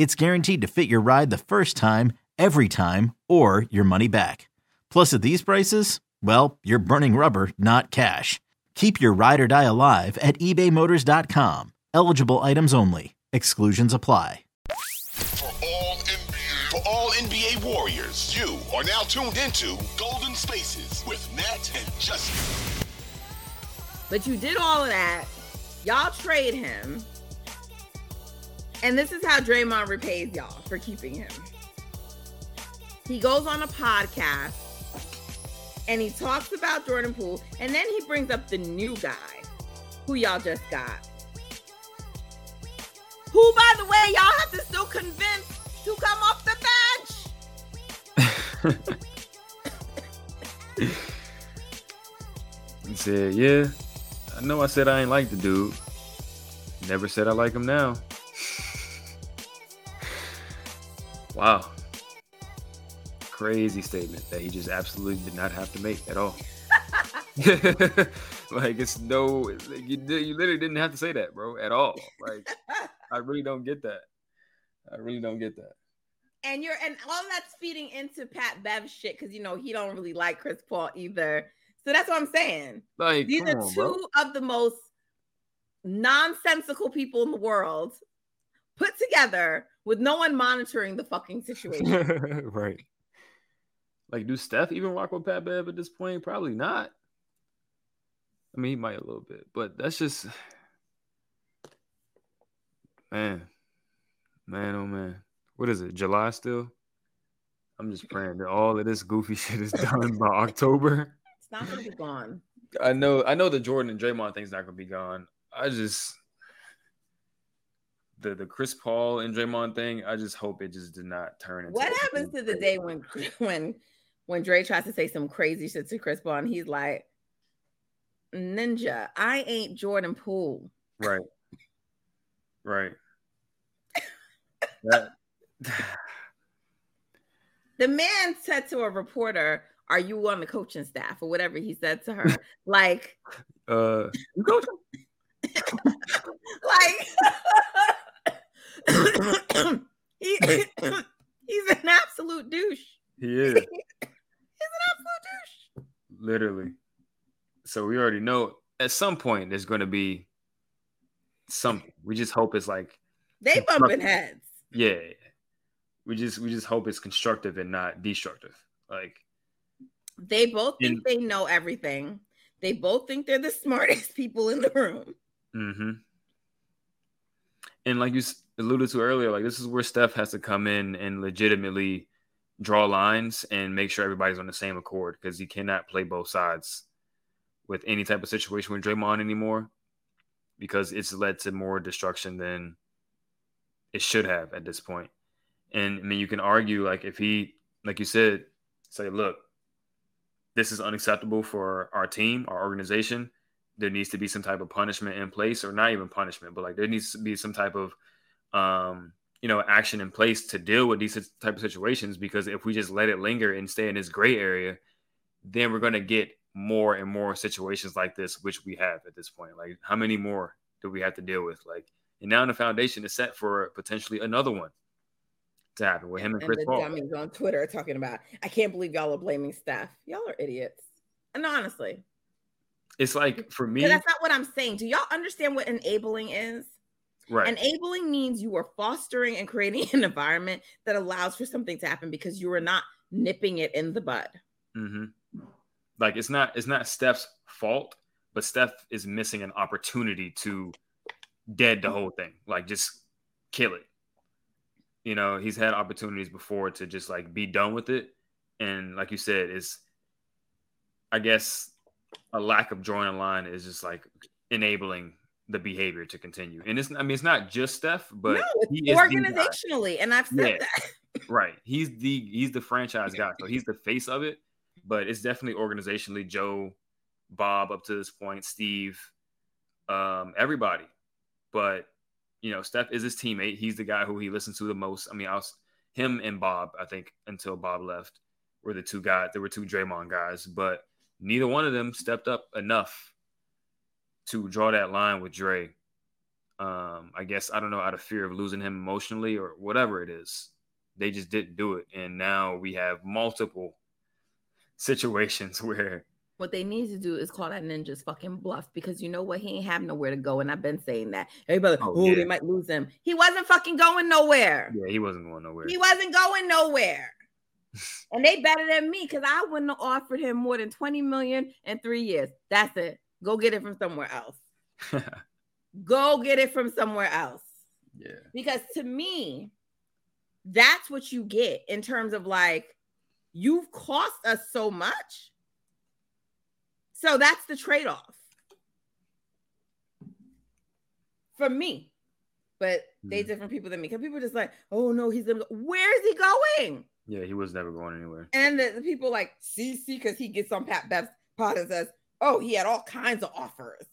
it's guaranteed to fit your ride the first time, every time, or your money back. Plus, at these prices, well, you're burning rubber, not cash. Keep your ride or die alive at ebaymotors.com. Eligible items only. Exclusions apply. For all NBA, for all NBA Warriors, you are now tuned into Golden Spaces with Nat and Justin. But you did all of that. Y'all trade him. And this is how Draymond repays y'all for keeping him. He goes on a podcast and he talks about Jordan Poole, and then he brings up the new guy who y'all just got. Who, by the way, y'all have to still convince to come off the bench. He said, Yeah, I know I said I ain't like the dude. Never said I like him now. Wow. Crazy statement that he just absolutely did not have to make at all. like it's no like, you, you literally didn't have to say that, bro, at all. Like I really don't get that. I really don't get that. and you're and all that's feeding into Pat Bev shit because you know he don't really like Chris Paul either. So that's what I'm saying. Like These are on, two bro. of the most nonsensical people in the world put together with no one monitoring the fucking situation. right. Like, do Steph even rock with Pat Bev at this point? Probably not. I mean, he might a little bit, but that's just man, man, oh man. What is it? July still? I'm just praying that all of this goofy shit is done by October. it's not gonna be gone. I know, I know the Jordan and Draymond thing's not gonna be gone. I just the the Chris Paul and Draymond thing. I just hope it just did not turn into. What happens to the day when when when Dre tries to say some crazy shit to Chris Paul and he's like, Ninja, I ain't Jordan Poole. Right. Right. That, The man said to a reporter, Are you on the coaching staff? or whatever he said to her. like, uh, coach like he, he's an absolute douche. he is He's an absolute douche. literally. So we already know at some point there's going to be something. We just hope it's like, They bumping heads. yeah. We just we just hope it's constructive and not destructive. Like, They both think In- they know everything. They both think they're the smartest people in the room. mm-hmm. And like you alluded to earlier, like this is where Steph has to come in and legitimately draw lines and make sure everybody's on the same accord because he cannot play both sides with any type of situation with Draymond anymore because it's led to more destruction than it should have at this point. And I mean, you can argue like if he, like you said, say, look, this is unacceptable for our team, our organization. There needs to be some type of punishment in place, or not even punishment, but like there needs to be some type of, um, you know, action in place to deal with these type of situations. Because if we just let it linger and stay in this gray area, then we're gonna get more and more situations like this, which we have at this point. Like, how many more do we have to deal with? Like, and now the foundation is set for potentially another one to happen with him and And Chris the Paul. dummies on Twitter talking about, I can't believe y'all are blaming Steph. Y'all are idiots. And honestly, It's like for me, that's not what I'm saying. Do y'all understand what enabling is? Right. Enabling means you are fostering and creating an environment that allows for something to happen because you are not nipping it in the bud. hmm Like it's not it's not Steph's fault, but Steph is missing an opportunity to dead the whole thing. Like just kill it. You know, he's had opportunities before to just like be done with it. And like you said, is I guess a lack of drawing a line is just like enabling the behavior to continue. And it's I mean it's not just Steph, but no, he it's is organizationally, and I've said Yeah. that. Right. He's the he's the franchise guy, so he's the face of it. But it's definitely organizationally Joe, Bob up to this point, Steve, um, everybody. But you know, Steph is his teammate. He's the guy who he listens to the most. I mean, I was him and Bob. I think until Bob left, were the two guys. There were two Draymond guys, but neither one of them stepped up enough to draw that line with Dre. Um, I guess I don't know out of fear of losing him emotionally or whatever it is they just didn't do it and now we have multiple situations where What they need to do is call that ninja's fucking bluff because you know what? He ain't have nowhere to go. And I've been saying that. Everybody, Oh, oh, yeah. they might lose him. He wasn't fucking going nowhere. yeah he wasn't going nowhere He wasn't going nowhere. and they better than me because I wouldn't have offered him more than 20 million in three years. That's it. Go get it from somewhere else. Go get it from somewhere else. yeah Because to me, that's what you get in terms of like, you've cost us so much. So that's the trade off for me. But they Mhm. different people than me because people are just like, oh no, he's gonna go. Where is he going? yeah he was never going anywhere And the, the people like CC because he gets on Pat Bev's pod and says, oh, he had all kinds of offers.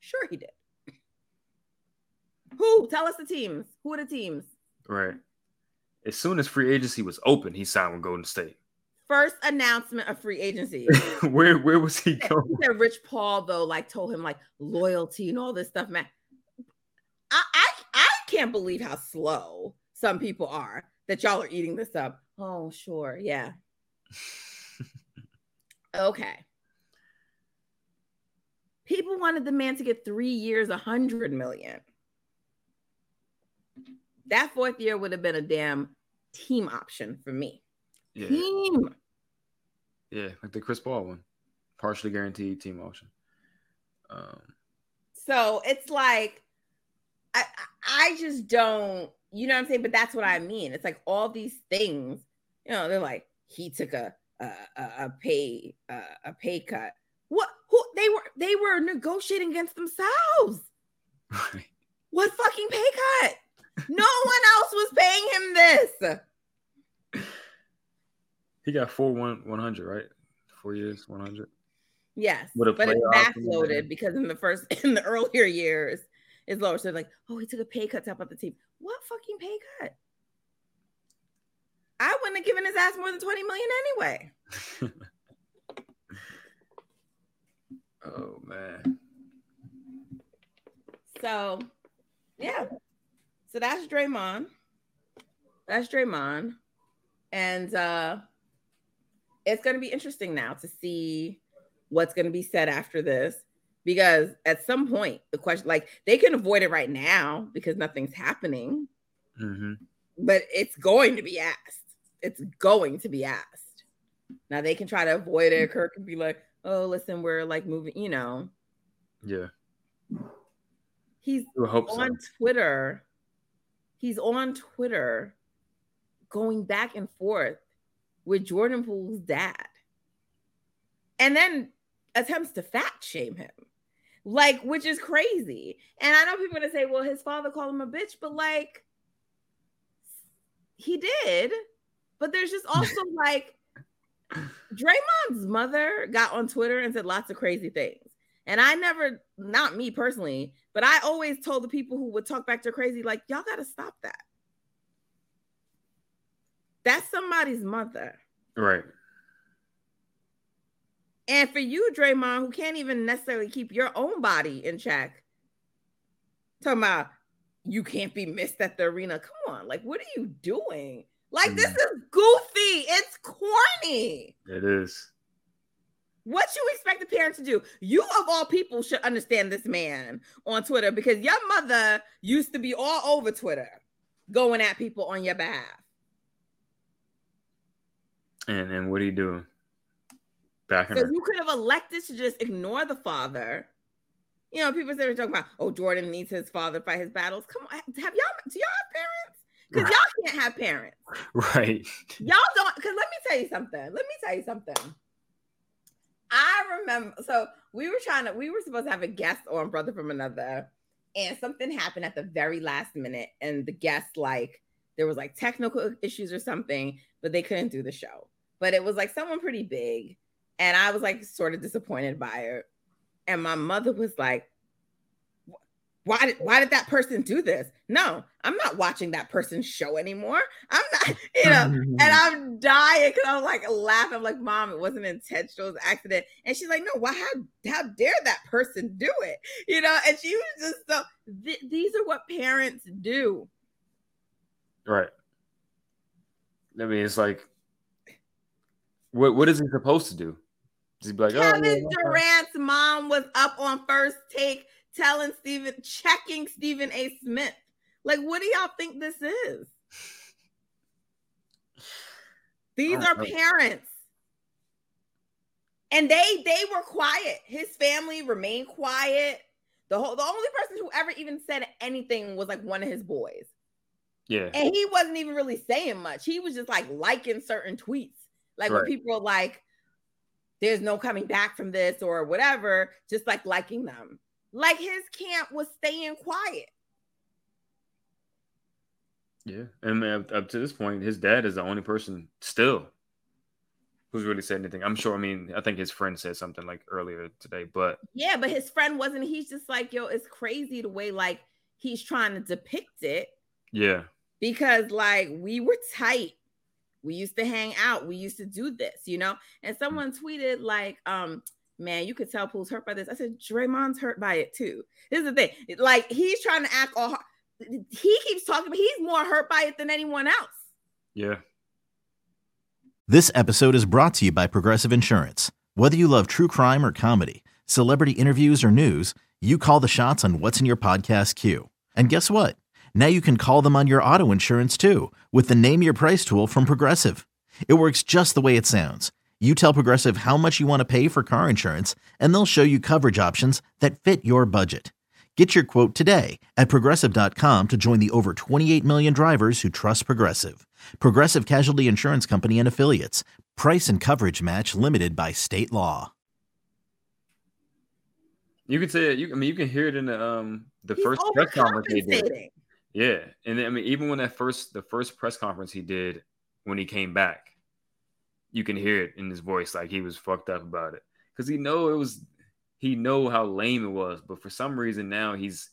Sure, he did. Who? Tell us the teams. Who are the teams? right as soon as free agency was open he signed with golden state First announcement of free agency. where where was he He going said Rich Paul though, like told him like loyalty and all this stuff, man. I, I I can't believe how slow some people are that y'all are eating this up. Oh, sure, yeah. Okay. People wanted the man to get three years, a hundred million. That fourth year would have been a damn team option for me. yeah Team. yeah like the chris paul one partially guaranteed team option um So it's like I I just don't, you know what I'm saying? But that's what I mean. It's like all these things, you know, they're like he took a a, a, pay a, a pay cut. What they were they were negotiating against themselves. right. What fucking pay cut? No one else was paying him this. he got four one 100 right four years 100 Yes, With a but it's backloaded because in the first in the earlier years it's lower. So like, oh, he took a pay cut to help out the team. What fucking pay cut? I wouldn't have given his ass more than 20 million anyway. oh man So yeah. So that's Draymond. That's Draymond. And uh it's gonna be interesting now to see what's gonna be said after this. Because at some point, the question like they can avoid it right now because nothing's happening. hmm but it's going to be asked. It's going to be asked. Now they can try to avoid it. Kirk can be like, "Oh, listen, we're like moving." You know, yeah he's hope so. on Twitter. He's on Twitter, going back and forth with Jordan Poole's dad, and then attempts to fat shame him, like which is crazy. And I know people are gonna say, "Well, his father called him a bitch," but like he did. But there's just also like Draymond's mother got on Twitter and said lots of crazy things. And I never, not me personally, but I always told the people who would talk back to crazy, like, y'all got to stop that. That's somebody's mother. right And for you, Draymond, who can't even necessarily keep your own body in check, talking about you can't be missed at the arena. Come on, like, what are you doing? Like, this Mm. is goofy. It's corny. it is What you expect a parent to do? You of all people should understand this man on Twitter because your mother used to be all over Twitter going at people on your behalf. And and what are you doing? Backing So her. you could have elected to just ignore the father. You know, people say talking about, oh, Jordan needs his father to fight his battles. Come on, have y'all do y'all have parents? Because y'all can't have parents. Right. Y'all don't. Because let me tell you something. Let me tell you something. I remember. So we were trying to. We were supposed to have a guest on Brother from Another, and something happened at the very last minute, and the guest like there was like technical issues or something, but they couldn't do the show. But it was like someone pretty big, and I was like sort of disappointed by it. And my mother was like, why did why did that person do this? No, I'm not watching that person's show anymore. I'm not, you know, and mm-hmm. I'm dying because I'm like laughing. I'm like, mom, it wasn't intentional, it was an accident. And she's like, no, why how how dare that person do it? You know, and she was just so th- these are what parents do. Right. I mean, it's like, what what is he supposed to do? Does he be like, oh, Kevin yeah, yeah, Durant's mom was up on first take telling Stephen, checking Stephen A. Smith. Like, what do y'all think this is? These are know. parents. And they they were quiet. His family remained quiet. The whole the only person who ever even said anything was like one of his boys. yeah, And he wasn't even really saying much. He was just like liking certain tweets. Like when people are like, there's no coming back from this or whatever, just like liking them. Like his camp was staying quiet. yeah. And up, up to this point, his dad is the only person still who's really said anything. I'm sure. I mean, I think his friend said something like earlier today, but Yeah, but his friend wasn't. He's just like, yo, it's crazy the way like he's trying to depict it yeah, because like we were tight. We used to hang out. We used to do this, you know. And someone tweeted like, um, man, you could tell Poole's hurt by this. I said, Draymond's hurt by it too. This is the thing. Like he's trying to act all. He keeps talking, but he's more hurt by it than anyone else. yeah. This episode is brought to you by Progressive Insurance. Whether you love true crime or comedy, celebrity interviews or news, you call the shots on what's in your podcast queue. And guess what? Now you can call them on your auto insurance too with the Name Your Price tool from Progressive. It works just the way it sounds. You tell Progressive how much you want to pay for car insurance, and they'll show you coverage options that fit your budget. Get your quote today at progressive.com to join the over 28 million drivers who trust Progressive. Progressive Casualty Insurance Company and Affiliates. Price and coverage match limited by state law. You can say it. You, I mean, you can hear it in the um the He's first press conference he did. Yeah, and then, I mean, even when that first the first press conference he did when he came back, you can hear it in his voice, like he was fucked up about it, because he know it was, he know how lame it was, but for some reason now he's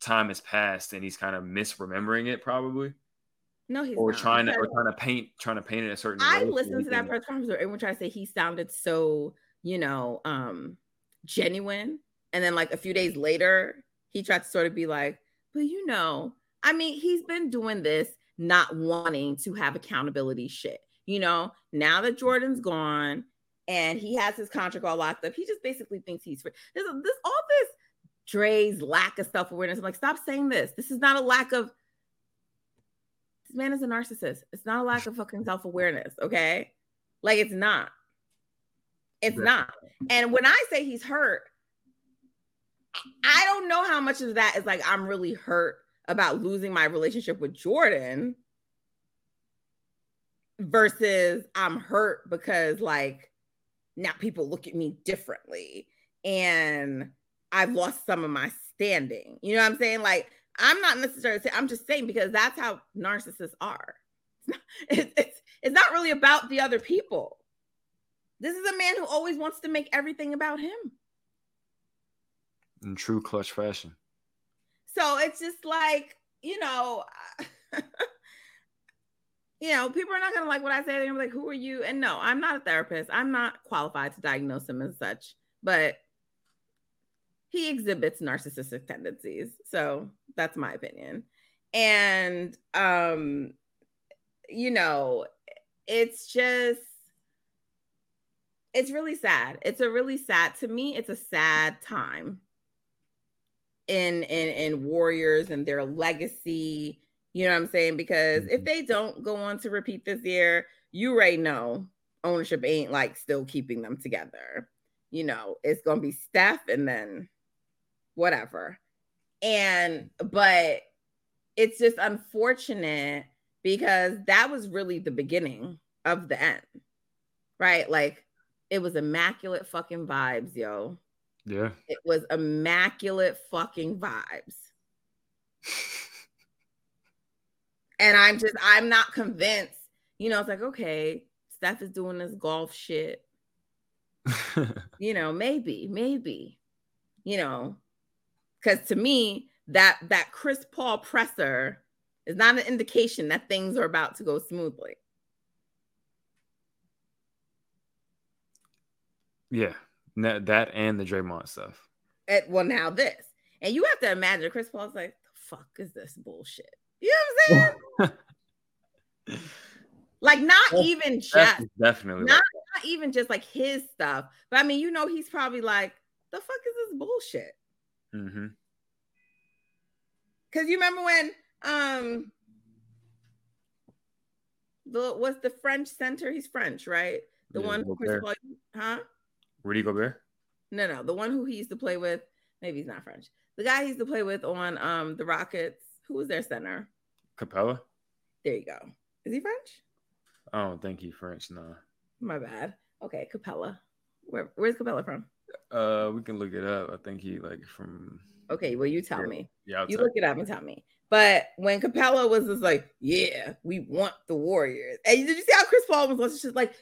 time has passed and he's kind of misremembering it probably, No, he's or not, trying to or trying to paint trying to paint it a certain. I listened to that press conference where everyone tried to say he sounded so, you know, um, genuine. And then like a few days later, he tried to sort of be like, but you know, I mean, he's been doing this not wanting to have accountability shit. You know, now that Jordan's gone and he has his contract all locked up, he just basically thinks he's free. There's this all this Dre's lack of self-awareness. I'm like, stop saying this. This is not a lack of this man is a narcissist. It's not a lack of fucking self awareness. Okay. Like it's not. It's Right. not. And when I say he's hurt, I don't know how much of that is like I'm really hurt about losing my relationship with Jordan versus I'm hurt because like now people look at me differently and I've lost some of my standing. You know what I'm saying? Like I'm not necessarily saying I'm just saying because that's how narcissists are. It's not, it's, it's, it's not really about the other people. This is a man who always wants to make everything about him. in true clutch fashion. So it's just like, you know, you know, people are not gonna like what I say. They're gonna be like, who are you? And no, I'm not a therapist. I'm not qualified to diagnose him as such, but he exhibits narcissistic tendencies. So that's my opinion. And um, you know, it's just it's really sad. It's a really sad to me. It's a sad time in in in Warriors and their legacy. You know what I'm saying? Because if Mhm. they don't go on to repeat this year, you already know ownership ain't like still keeping them together. You know, it's gonna be Steph and then whatever. And but it's just unfortunate because that was really the beginning of the end. Right? Like it was immaculate fucking vibes, yo. Yeah. It was immaculate fucking vibes. And I'm just, I'm not convinced. You know, it's like, okay, Steph is doing this golf shit. You know, maybe, maybe, you know, because to me, that that Chris Paul presser is not an indication that things are about to go smoothly. yeah. That, that and the Draymond stuff. Well, now this, and you have to imagine Chris Paul's like, the fuck is this bullshit? You know what I'm saying? like, not Well, even just definitely not, like not even just like his stuff, but I mean, you know, he's probably like, the fuck is this bullshit? hmm Because you remember when um the what's the French center? He's French, right? The Yeah, one who Gobert. Huh? Rudy Gobert. No, no, the one who he used to play with. Maybe he's not French. The guy he used to play with on um the Rockets. Who was their center? Capela. There you go. Is he French? I don't think he French. No. My bad. Okay, Capela. Where where's Capela from? Uh, we can look it up. I think he like from. Okay, well you tell Yeah. me. Yeah, I'll You look it up and tell me. But when Capela was just like, yeah, we want the Warriors. And did you see how Chris Paul was just like,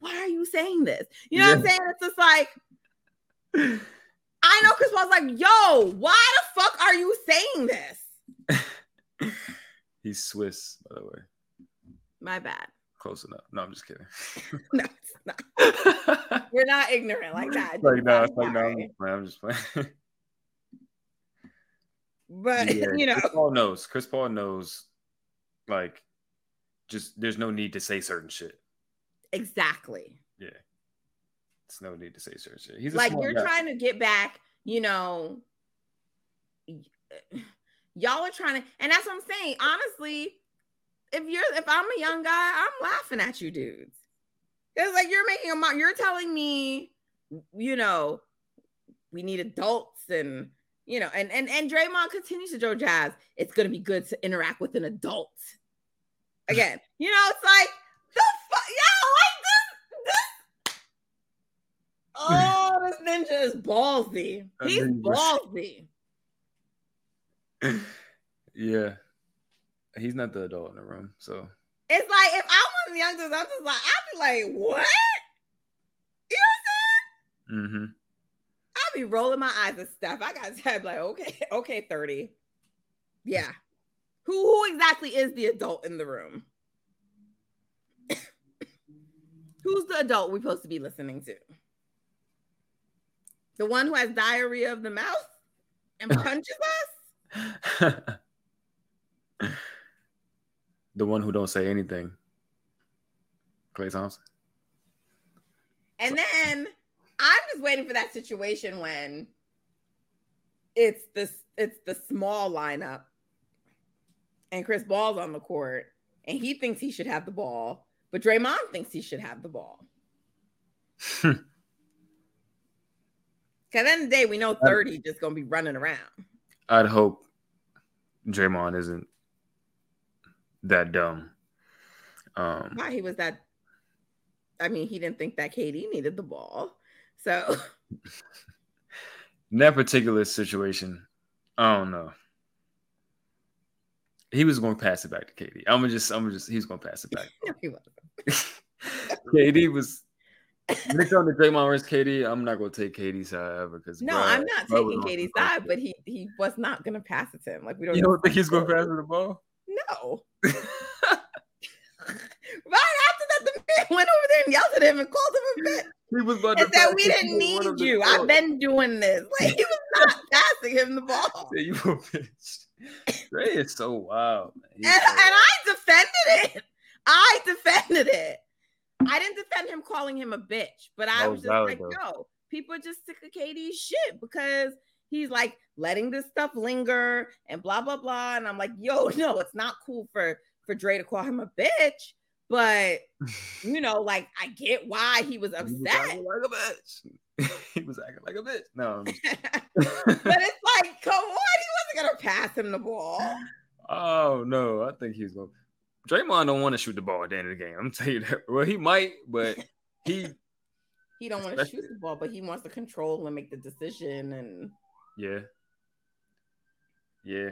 why are you saying this? You know what I'm saying? It's just like, I know Chris Paul's like, yo, why the fuck are you saying this? He's Swiss, by the way. My bad. Close enough. No, I'm just kidding. No, it's not. We're not ignorant like that. like no, it's like no, I'm just playing. I'm just playing. But Yeah, you know, Chris Paul knows. Chris Paul knows. Like, just there's no need to say certain shit. exactly. Yeah, it's no need to say certain shit. He's like you're guy. trying to get back, you know. Y'all are trying to, and that's what I'm saying. Honestly, if you're if I'm a young guy, I'm laughing at you dudes. It's like you're making a mo- you're telling me, you know, we need adults and you know, and and and Draymond continues to Joe Jazz. It's gonna be good to interact with an adult. Again, you know, it's like the fuck, yeah, like this, this. Oh, this ninja is ballsy. He's ballsy. yeah, he's not the adult in the room. So It's like if I was young, I'm just like I'd be like, what? You know what I'm saying? hmm I'd be rolling my eyes and stuff. I got to like, okay, okay, 30. Yeah. Who who exactly is the adult in the room? Who's the adult we're supposed to be listening to? The one who has diarrhea of the mouth and punches us? the one who don't say anything. Klay Thompson. And then I'm just waiting for that situation when it's this it's the small lineup and Chris Paul's on the court and he thinks he should have the ball, but Draymond thinks he should have the ball. Cause at the end of the day, we know 30 just gonna be running around. I'd hope Draymond isn't that dumb. Um, Why he was that I mean, he didn't think that KD needed the ball. So in that particular situation, I don't know. He was going to pass it back to KD. I'm gonna just, I'm gonna just, he's going to pass it back. no, he wasn't. KD was. When it comes to Draymond versus KD, I'm not going to take KD's side ever because No, I'm not taking KD's side, but he he was not gonna pass it to him. Like we don't you don't think he's going to pass her the ball? No. right after that, the man went over there and yelled at him and called him a bitch he was about and said, "We didn't need you. I've been doing this." Like he was not passing him the ball, Say you a bitch. Dre is so wild. Man. And, so and I defended it. I defended it. I didn't defend him calling him a bitch, but I was was just like, though. yo, people are just sick of KD's shit because he's like letting this stuff linger and blah blah blah. And I'm like, yo, no, it's not cool for for Dre to call him a bitch, but you know, like I get why he was upset. He was acting like a bitch. he was acting like a bitch. No. But it's like, come on, he wasn't gonna pass him the ball. oh no, I think he's going. Draymond don't want to shoot the ball at the end of the game. I'm telling you that. Well, he might, but he, He don't want to shoot the ball, but he wants to control and make the decision. And yeah, yeah.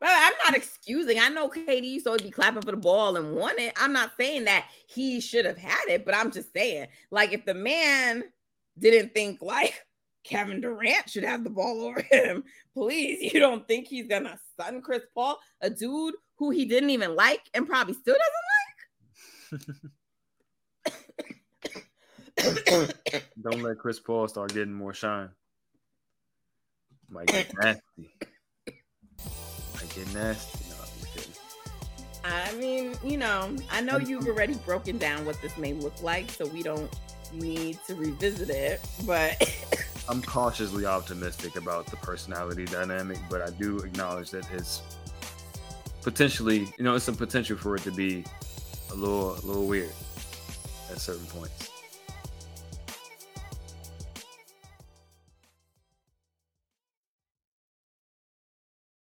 but I'm not excusing. I know KD used to always be clapping for the ball and won it. I'm not saying that he should have had it, but I'm just saying, like, if the man didn't think like Kevin Durant should have the ball over him, please, you don't think he's gonna stun Chris Paul, a dude who he didn't even like and probably still doesn't like? Don't let Chris Paul start getting more shine. Might get nasty. Might get nasty. No, I'm just kidding. I mean, you know, I know you've already broken down what this may look like, so we don't need to revisit it. But I'm cautiously optimistic about the personality dynamic, but I do acknowledge that it's potentially, you know, it's some potential for it to be a little, a little weird at certain points.